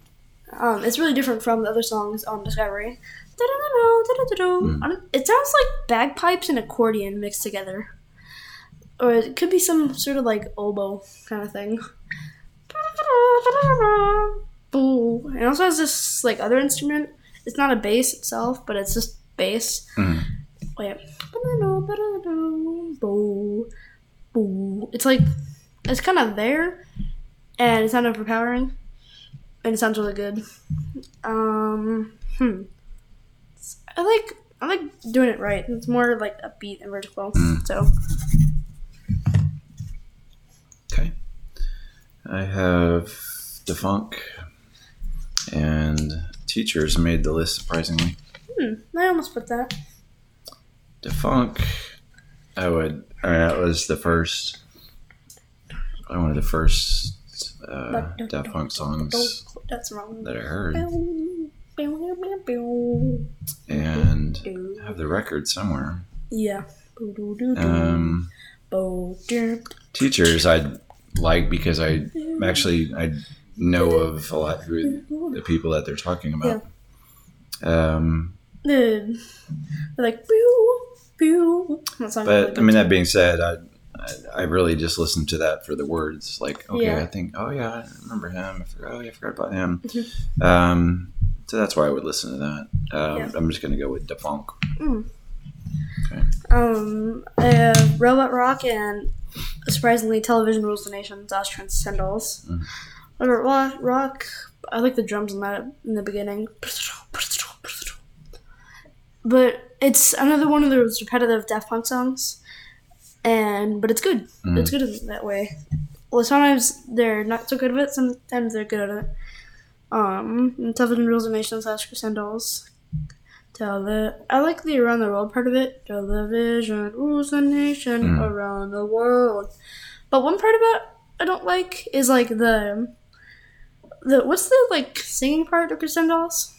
Speaker 2: um, it's really different from the other songs on Discovery.
Speaker 1: Mm.
Speaker 2: It sounds like bagpipes and accordion mixed together, or it could be some sort of like oboe kind of thing. Boo. It also has this like other instrument. It's not a bass itself, but it's just bass.
Speaker 1: Mm.
Speaker 2: Wait. It's like it's kind of there, and it's not overpowering, and it sounds really good. Um. Hmm. I like I like doing it right. It's more like upbeat and vertical.
Speaker 1: Mm.
Speaker 2: So
Speaker 1: Okay. I have Da Funk and teachers made the list surprisingly.
Speaker 2: hmm, I almost put that.
Speaker 1: Da Funk, I would. I mean, that was the first. Probably one of the first uh, Daft Punk songs
Speaker 2: that's wrong.
Speaker 1: that I heard, and I have the record somewhere.
Speaker 2: Yeah.
Speaker 1: Um, teachers, I like because I actually I know of a lot who the people that they're talking about. Um,
Speaker 2: they're like, pew, pew. That sounds really
Speaker 1: but I mean, that being said, I, I I really just listened to that for the words. Like, okay,
Speaker 2: Yeah.
Speaker 1: I think, oh yeah, I remember him. I forgot, oh yeah, I forgot about him.
Speaker 2: Mhm.
Speaker 1: Um, so that's why I would listen to that. Um,
Speaker 2: Yeah.
Speaker 1: I'm just gonna go with Da
Speaker 2: Funk. Okay. Um, have Robot Rock and surprisingly, Television Rules the Nation, Transcendals.
Speaker 1: Mhm.
Speaker 2: Rock, I like the drums in that in the beginning. But it's another one of those repetitive Daft Punk songs, and but it's good.
Speaker 1: Mhm.
Speaker 2: It's good in that way. Well, sometimes they're not so good at it. Sometimes they're good at it. Um, and Television Rules the Nation, Das Transcendals. Tele- I like the around the world part of it. Television rules the nation
Speaker 1: Mm.
Speaker 2: around the world. But one part about I don't like is like the the what's the like singing part of Crescendolls?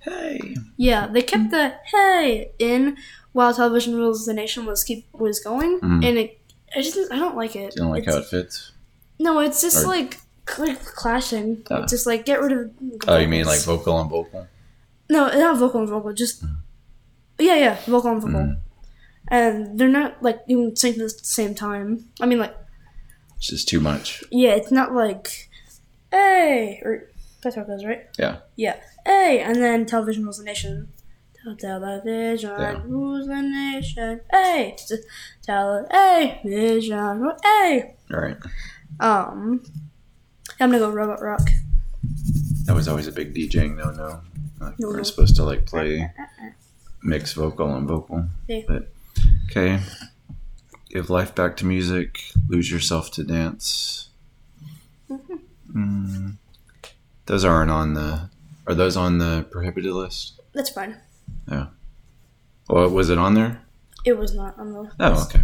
Speaker 1: Hey,
Speaker 2: Yeah, they kept the hey in while Television Rules the Nation was keep was going,
Speaker 1: Mm.
Speaker 2: and it I just I don't like it.
Speaker 1: you don't like
Speaker 2: It's-
Speaker 1: how it fits?
Speaker 2: No, it's just
Speaker 1: Or-
Speaker 2: like like clashing. It's just like get rid of.
Speaker 1: Oh, you mean like vocal on vocal?
Speaker 2: No, not vocal and vocal. Just yeah, yeah, vocal and vocal.
Speaker 1: Mm.
Speaker 2: And they're not like even synced at the same time. I mean, like
Speaker 1: It's just too much.
Speaker 2: yeah, it's not like hey or that's how it goes, right?
Speaker 1: Yeah.
Speaker 2: Yeah, hey, and then television rules the nation. Television
Speaker 1: Yeah.
Speaker 2: rules the nation. Hey, T- tele, hey, vision, hey.
Speaker 1: All right.
Speaker 2: Um, I'm gonna go Robot Rock.
Speaker 1: That was always a big DJing no no. Like,
Speaker 2: No,
Speaker 1: we're
Speaker 2: no.
Speaker 1: supposed to like play uh, uh, uh, mix vocal and vocal.
Speaker 2: Yeah.
Speaker 1: But okay. Give life back to music. Lose yourself to dance. Mm, those aren't on the. Are those on the prohibited list?
Speaker 2: That's fine. Yeah.
Speaker 1: Well, was it on there?
Speaker 2: It was not on the
Speaker 1: Oh, okay.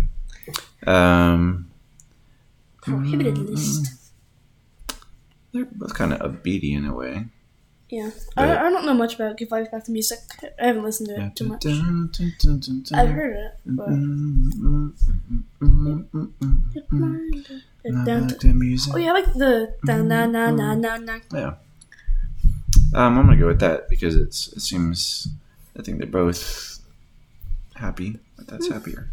Speaker 1: Um,
Speaker 2: prohibited
Speaker 1: mm,
Speaker 2: list.
Speaker 1: They're both kind of upbeaty in a way.
Speaker 2: Yeah,
Speaker 1: But-
Speaker 2: I, I don't know much about Give Life Back to Music. I haven't listened to it too much. I've heard it, but
Speaker 1: Mm, mm, mm, mm, mm, mm, mm. I
Speaker 2: Dun-
Speaker 1: like the music.
Speaker 2: oh yeah, I like the da na na na na na.
Speaker 1: Yeah. Um, I'm gonna go with that because it's it seems I think they're both happy, but that's
Speaker 2: Hmm.
Speaker 1: happier.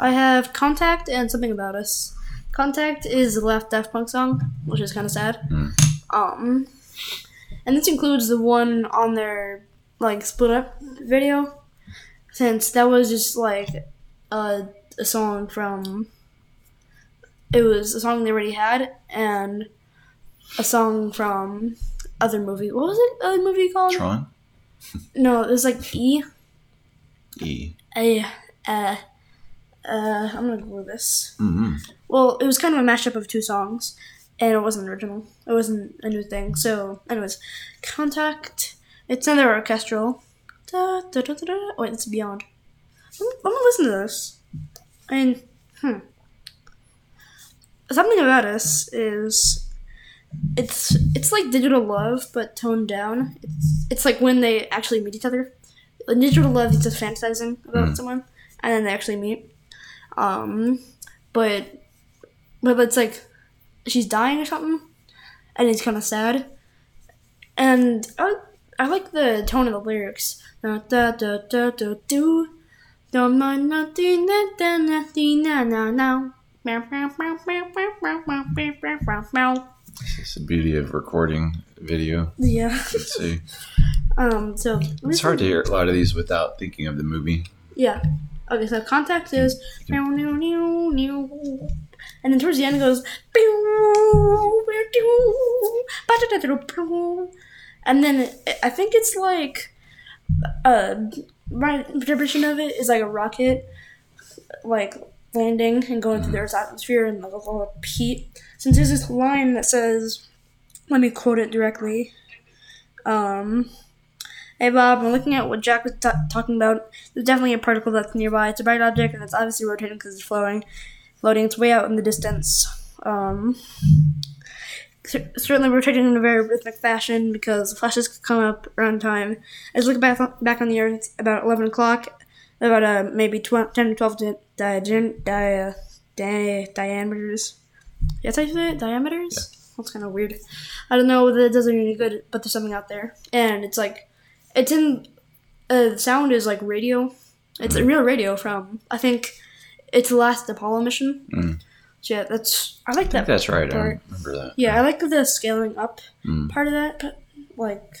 Speaker 2: I have Contact and Something About Us. Contact is the last Daft Punk song, which is kind of sad.
Speaker 1: Mm.
Speaker 2: Um, and this includes the one on their like split up video, since that was just like a, a song from. It was a song they already had, and a song from other movie. What was it? Other movie called?
Speaker 1: Tron
Speaker 2: No, it was like E.
Speaker 1: E.
Speaker 2: A. Uh, uh, I'm gonna Google this.
Speaker 1: Mm-hmm.
Speaker 2: Well, it was kind of a mashup of two songs, and it wasn't original. It wasn't a new thing. So, anyways, Contact. It's another orchestral. Da, da, da, da, da. Wait, it's Beyond. I'm, I'm gonna listen to this. I mean, hmm. Something about us is. It's it's like digital love, but toned down. It's it's like when they actually meet each other. Like, digital love is just fantasizing about
Speaker 1: Mm.
Speaker 2: someone, and then they actually meet. Um, but but it's like she's dying or something, and it's kind of sad. And I, I like the tone of the lyrics. Da da
Speaker 1: It's the beauty of recording video.
Speaker 2: Yeah.
Speaker 1: Let's see.
Speaker 2: Um, so
Speaker 1: it's hard to hear a lot of these without thinking of the movie.
Speaker 2: Yeah. Okay, so contact is. Mm-hmm and then towards the end it goes and then I think it's like uh my interpretation of it is like a rocket like landing and going through the Earth's atmosphere and like a little heat. Since there's this line that says, let me quote it directly. Um, Hey Bob, I'm looking at what Jack was ta talking about. There's definitely a particle that's nearby. It's a bright object, and it's obviously rotating because it's flowing. Floating, it's way out in the distance. Um, cer- certainly rotating in a very rhythmic fashion because the flashes come up around time. I just look back on, back on the Earth it's about 11 o'clock, about uh, maybe 12, 10 to 12 di- di- di- di- di- diameters. That's I say it? Diameters? That's kind of weird. I don't know that it doesn't any good, but there's something out there. And it's like, it's in uh, the sound is like radio. It's a real radio from I think it's the last Apollo mission.
Speaker 1: Mm.
Speaker 2: So yeah, that's I like
Speaker 1: I think
Speaker 2: that.
Speaker 1: that's right. I remember that.
Speaker 2: Yeah, I like the scaling up
Speaker 1: Mm.
Speaker 2: part of that, but like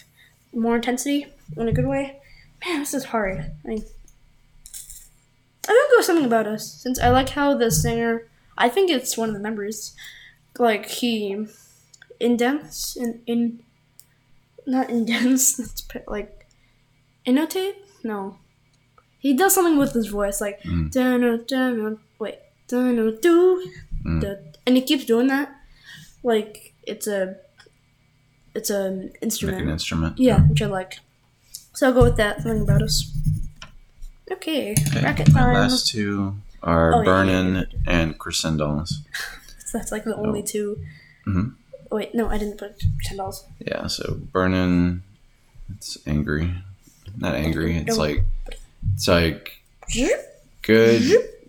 Speaker 2: more intensity in a good way. Man, this is hard. I mean, I'm gonna go something about us since I like how the singer. I think it's one of the members. Like he indents in in not indents. It's p- like innotate. No, he does something with his voice, like
Speaker 1: Mm.
Speaker 2: dun dun wait dun do
Speaker 1: Mm.
Speaker 2: and he keeps doing that. Like it's a it's an instrument.
Speaker 1: an instrument.
Speaker 2: Yeah, which I like. So I'll go with that. Something about us. Okay,
Speaker 1: Okay.
Speaker 2: bracket
Speaker 1: My
Speaker 2: time.
Speaker 1: last two are
Speaker 2: Oh, yeah,
Speaker 1: Burnin'
Speaker 2: yeah,
Speaker 1: and Crescendolls.
Speaker 2: So that's like the only two.
Speaker 1: Mhm.
Speaker 2: Wait, no, I didn't put dollars.
Speaker 1: Yeah, so Burnin', it's angry. Not angry. It's like it's like good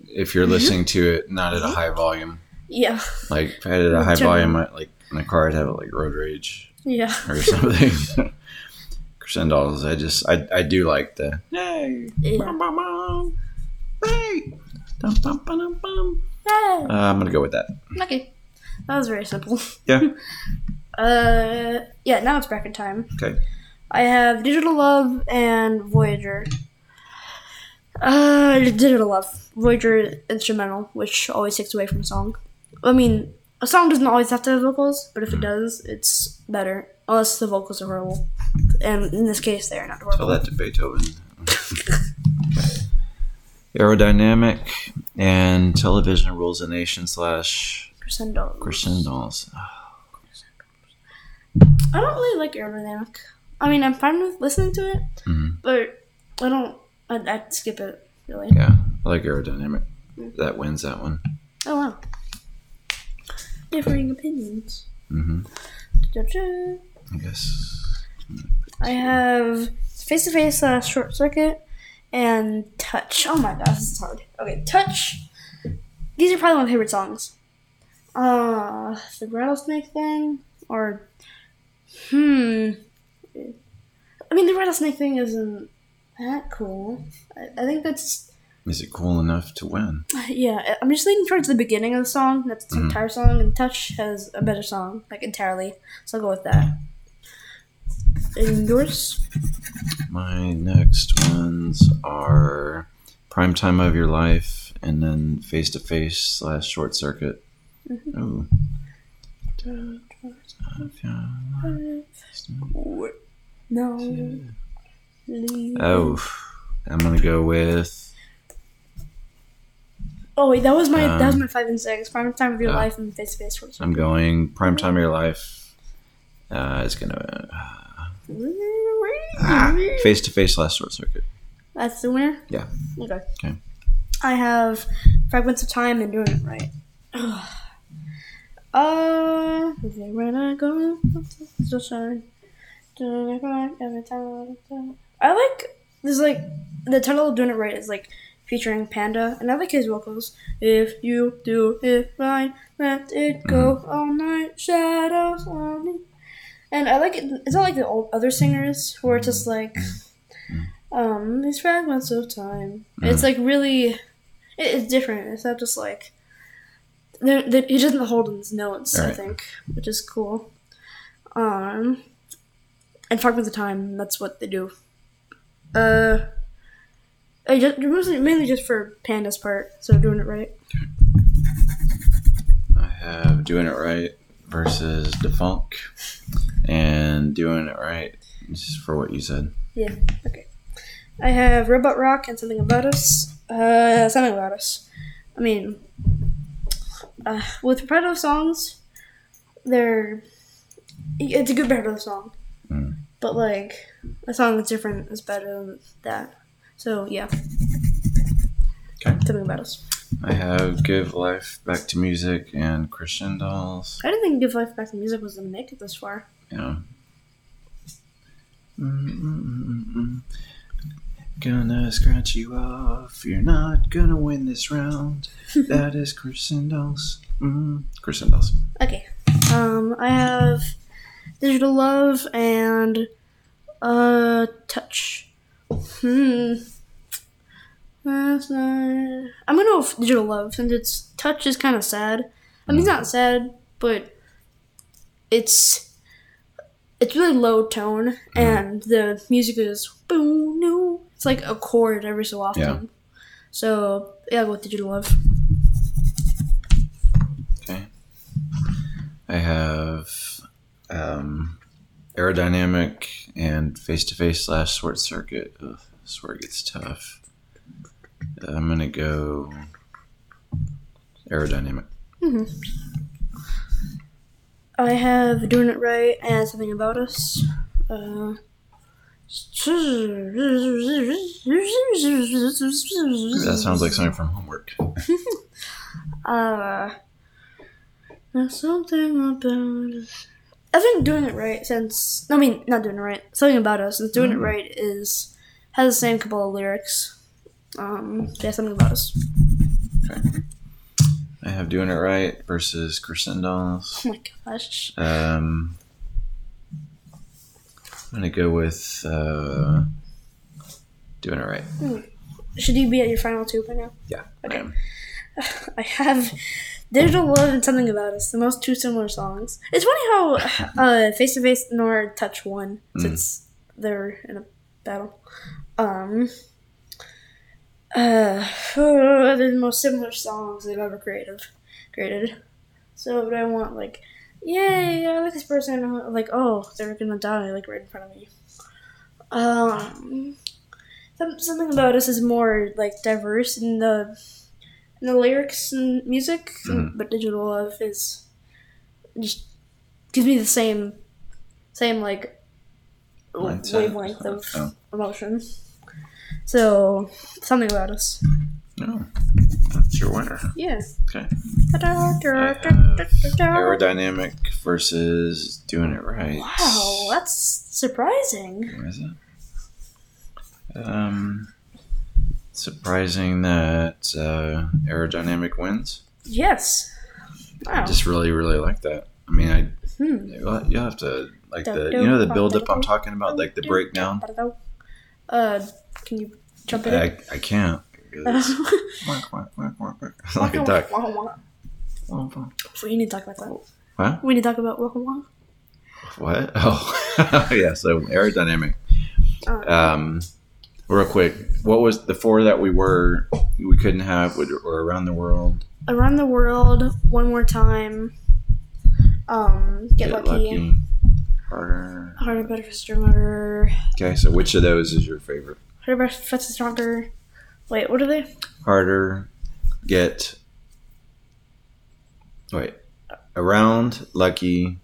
Speaker 1: if you're listening to it not at a high volume.
Speaker 2: Yeah,
Speaker 1: Like if I had it at a high
Speaker 2: Turn-
Speaker 1: volume, I, like in a car, I'd have it like road rage
Speaker 2: yeah.
Speaker 1: or something. Crescendolls, I just I I do like the yay,
Speaker 2: Yeah.
Speaker 1: bum, bum, bum, hey, dum, bum, bum, dum, bum. Uh, I'm gonna go with that.
Speaker 2: okay, that was very simple.
Speaker 1: Yeah.
Speaker 2: Uh, yeah. Now it's bracket time.
Speaker 1: Okay.
Speaker 2: I have Digital Love and Voyager. Uh, Digital Love. Voyager instrumental, which always takes away from a song. I mean, a song doesn't always have to have vocals, but if it does, it's better. Unless the vocals are horrible. And in this case, they are not horrible.
Speaker 1: Tell that to Beethoven. Aerodynamic and television rules a nation slash
Speaker 2: Crescendo.
Speaker 1: crescendolls.
Speaker 2: I don't really like aerodynamic. I mean, I'm fine with listening to it,
Speaker 1: Mhm.
Speaker 2: but I don't. I'd, I'd skip it, really.
Speaker 1: Yeah, I like aerodynamic. That wins that one.
Speaker 2: Oh, wow. Differing opinions.
Speaker 1: Mm-hmm.
Speaker 2: Da-da.
Speaker 1: I guess.
Speaker 2: I have face to face slash short circuit and touch. Oh my gosh, this is hard. Okay, touch. These are probably my favorite songs. Uh, the rattlesnake thing or hmm. I mean, the rattlesnake thing isn't that cool. I, I think that's
Speaker 1: Is it cool enough to win?
Speaker 2: yeah. I'm just leaning towards the beginning of the song. That's the
Speaker 1: Mhm.
Speaker 2: entire song, and Touch has a better song, like entirely. So I'll go with that. And yours?
Speaker 1: My next ones are Prime Time of Your Life and then Face to Face slash Short Circuit. Ooh.
Speaker 2: No.
Speaker 1: Oh, I'm gonna go with
Speaker 2: Oh wait, that was my that was
Speaker 1: Um,
Speaker 2: my five and six. Prime time of your
Speaker 1: uh,
Speaker 2: life and face to face short
Speaker 1: I'm going Prime Time of Your Life. Uh, is gonna Face to Face slash Short Circuit.
Speaker 2: That's the winner.
Speaker 1: Yeah.
Speaker 2: Okay.
Speaker 1: Okay.
Speaker 2: I have fragments of time and doing it right. uh, okay, when I go to shine, doing it right every time. I like there's like the title of doing it right is like featuring Panda, and I like his vocals. If you do it right, let it go all night, shadows on me. And I like it. It's not like the old other singers who are just like, um, these fragments of time. It's like really, it, it's different. It's not just like, he doesn't hold his notes. I think, which is cool. Um, and fragments of time. That's what they do. Uh. I just, mostly, mainly just for Panda's part, so doing it right.
Speaker 1: I have Doing It Right versus Da Funk and Doing It Right just for what you said.
Speaker 2: Yeah, okay. I have Robot Rock and Something About Us. Uh, Something About Us. I mean, uh, with repetitive songs, they're. It's a good repetitive song. But, like, a song that's different is better than that. So, yeah.
Speaker 1: Okay.
Speaker 2: About Us.
Speaker 1: I have Give Life Back to Music and Crescendolls.
Speaker 2: I didn't think Give Life Back to Music was going to make it this far.
Speaker 1: Yeah. Mm-mm-mm-mm. Gonna scratch you off. You're not gonna win this round. that is Crescendolls. Mm, Christian Dolls.
Speaker 2: Okay. Um, I have Digital Love and uh Touch. Hmm. That's not. I'm gonna go with Digital Love since it's Touch is kind of sad. I mean, it's not sad, but it's it's really low tone, and the music is boom no. It's like a chord every so often.
Speaker 1: Yeah.
Speaker 2: So yeah, I'll go with Digital Love.
Speaker 1: Okay. I have um, aerodynamic and face to face slash short circuit. Ugh, this is where it gets tough. I'm gonna go aerodynamic.
Speaker 2: I have Doing It Right and Something About Us. Uh,
Speaker 1: That sounds like something from homework.
Speaker 2: Uh, there's something about us. I think Doing It Right since. I mean, not Doing It Right. Something About Us. Since Doing It
Speaker 1: Mm.
Speaker 2: Right is. has the same couple of lyrics. Um, yeah, Something About Us.
Speaker 1: I have doing it right versus Crescendolls.
Speaker 2: Oh my gosh.
Speaker 1: Um, I'm gonna go with uh, doing it right.
Speaker 2: Should you be at your final two by now?
Speaker 1: Yeah.
Speaker 2: Okay.
Speaker 1: I am.
Speaker 2: I have Digital Love and Something About Us, the most two similar songs. It's funny how uh, Face to Face nor Touch won since they're in a battle. Um, uh, they're the most similar songs they've ever created. Created. So, but I want like, yay! I like this person. Like, oh, they're gonna die like right in front of me. Um, something about us is more like diverse in the in the lyrics and music,
Speaker 1: Mhm.
Speaker 2: but Digital Love is just gives me the same same like
Speaker 1: Mindset.
Speaker 2: wavelength of
Speaker 1: Oh.
Speaker 2: emotion. So something about us,
Speaker 1: No, that's your winner.
Speaker 2: yeah.
Speaker 1: Okay. Aerodynamic versus doing it right.
Speaker 2: Wow, that's surprising.
Speaker 1: Where is it? Um, surprising that uh, aerodynamic wins.
Speaker 2: Yes.
Speaker 1: I
Speaker 2: Wow.
Speaker 1: just really, really like that. I mean, I
Speaker 2: Hmm.
Speaker 1: you'll you'll have to like the you know the build up I'm talking about, like the breakdown.
Speaker 2: Uh, can you jump in?
Speaker 1: I, I can't. Like a duck.
Speaker 2: So you need to talk about that.
Speaker 1: Huh?
Speaker 2: We need to talk about Waka Waka.
Speaker 1: What? Oh, yeah. So aerodynamic. Um, real quick, what was the four that we were we couldn't have were around the world?
Speaker 2: around the world one more time. Um, get, lucky.
Speaker 1: Harder.
Speaker 2: Harder, better, faster, stronger.
Speaker 1: Okay, so which of those is your favorite?
Speaker 2: Harder, better, faster, stronger. Wait, what are they?
Speaker 1: Harder, get. Wait, around, lucky.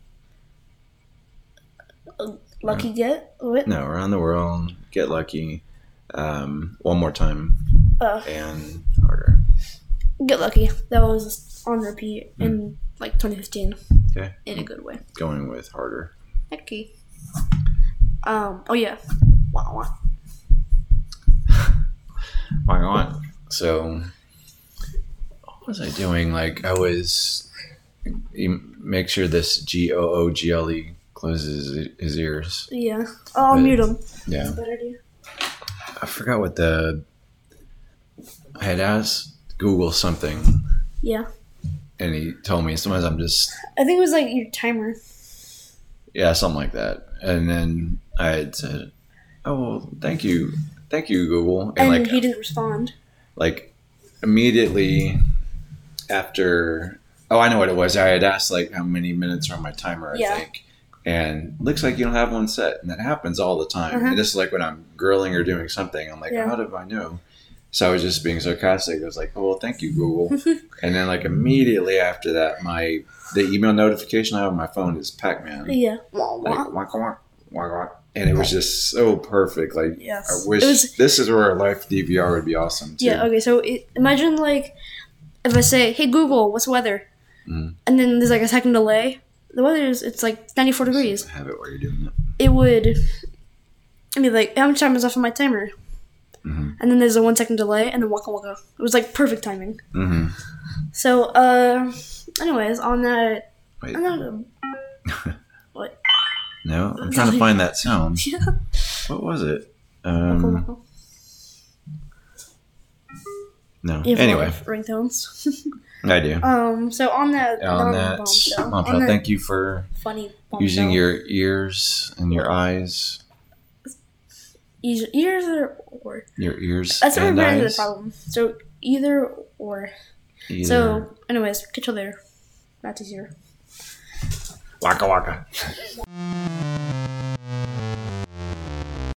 Speaker 2: Lucky get? What?
Speaker 1: No, around the world, get lucky. Um, one more time
Speaker 2: Uh,
Speaker 1: and harder.
Speaker 2: get lucky. That was on repeat in like 2015.
Speaker 1: Okay.
Speaker 2: In a good way.
Speaker 1: Going with harder.
Speaker 2: Okay. Um. Oh yeah.
Speaker 1: Why not? So, what was I doing? Like, I was make sure this G O O G L E closes his ears.
Speaker 2: Yeah. Oh, I'll
Speaker 1: But-
Speaker 2: mute him.
Speaker 1: Yeah,
Speaker 2: Better idea.
Speaker 1: I forgot what the. I had asked Google something,
Speaker 2: Yeah.
Speaker 1: and he told me sometimes I'm just
Speaker 2: I think it was like your timer.
Speaker 1: yeah something like that, and then I had said, "Oh, well, thank you, thank you, Google," and,
Speaker 2: And
Speaker 1: like
Speaker 2: he didn't respond.
Speaker 1: like immediately after oh i know what it was i had asked like how many minutes are on my timer i
Speaker 2: Yeah.
Speaker 1: think and looks like you don't have one set and that happens all the time
Speaker 2: Uh-huh.
Speaker 1: and this is like when i'm grilling or doing something i'm like
Speaker 2: Yeah.
Speaker 1: how did i know so i was just being sarcastic i was like oh well thank you google and then like immediately after that my the email notification i have on my phone is pac-man
Speaker 2: Yeah. Wah,
Speaker 1: like,
Speaker 2: wah.
Speaker 1: whack, whack. and it was just so perfect like
Speaker 2: Yes.
Speaker 1: I wish
Speaker 2: was
Speaker 1: this is where a life DVR would be awesome too.
Speaker 2: Yeah, okay, so it, imagine like if I say, "Hey Google, what's weather?"
Speaker 1: Mhm.
Speaker 2: and then there's like a second delay. The weather is it's like 94 degrees.
Speaker 1: Have it while you're doing it.
Speaker 2: It would. I mean, like how much time is left on my timer?
Speaker 1: Mhm.
Speaker 2: And then there's a one second delay, and then waka waka. It was like perfect timing.
Speaker 1: Mm-hmm.
Speaker 2: So, uh, anyways, on that,
Speaker 1: Wait.
Speaker 2: on that,
Speaker 1: No, I'm trying to find that sound.
Speaker 2: yeah,
Speaker 1: What was it? Um,
Speaker 2: waka.
Speaker 1: no.
Speaker 2: You have a lot
Speaker 1: Anyway,
Speaker 2: of ringtones.
Speaker 1: I do.
Speaker 2: um, so on that,
Speaker 1: On
Speaker 2: on
Speaker 1: that,
Speaker 2: bombshell,
Speaker 1: bombshell,
Speaker 2: on
Speaker 1: thank you for
Speaker 2: funny
Speaker 1: using your ears and your eyes,
Speaker 2: ears, ears or, or
Speaker 1: your ears
Speaker 2: That's
Speaker 1: and
Speaker 2: really the problem. So either or.
Speaker 1: Either.
Speaker 2: So, anyways, catch you later. That's easier.
Speaker 1: waka waka.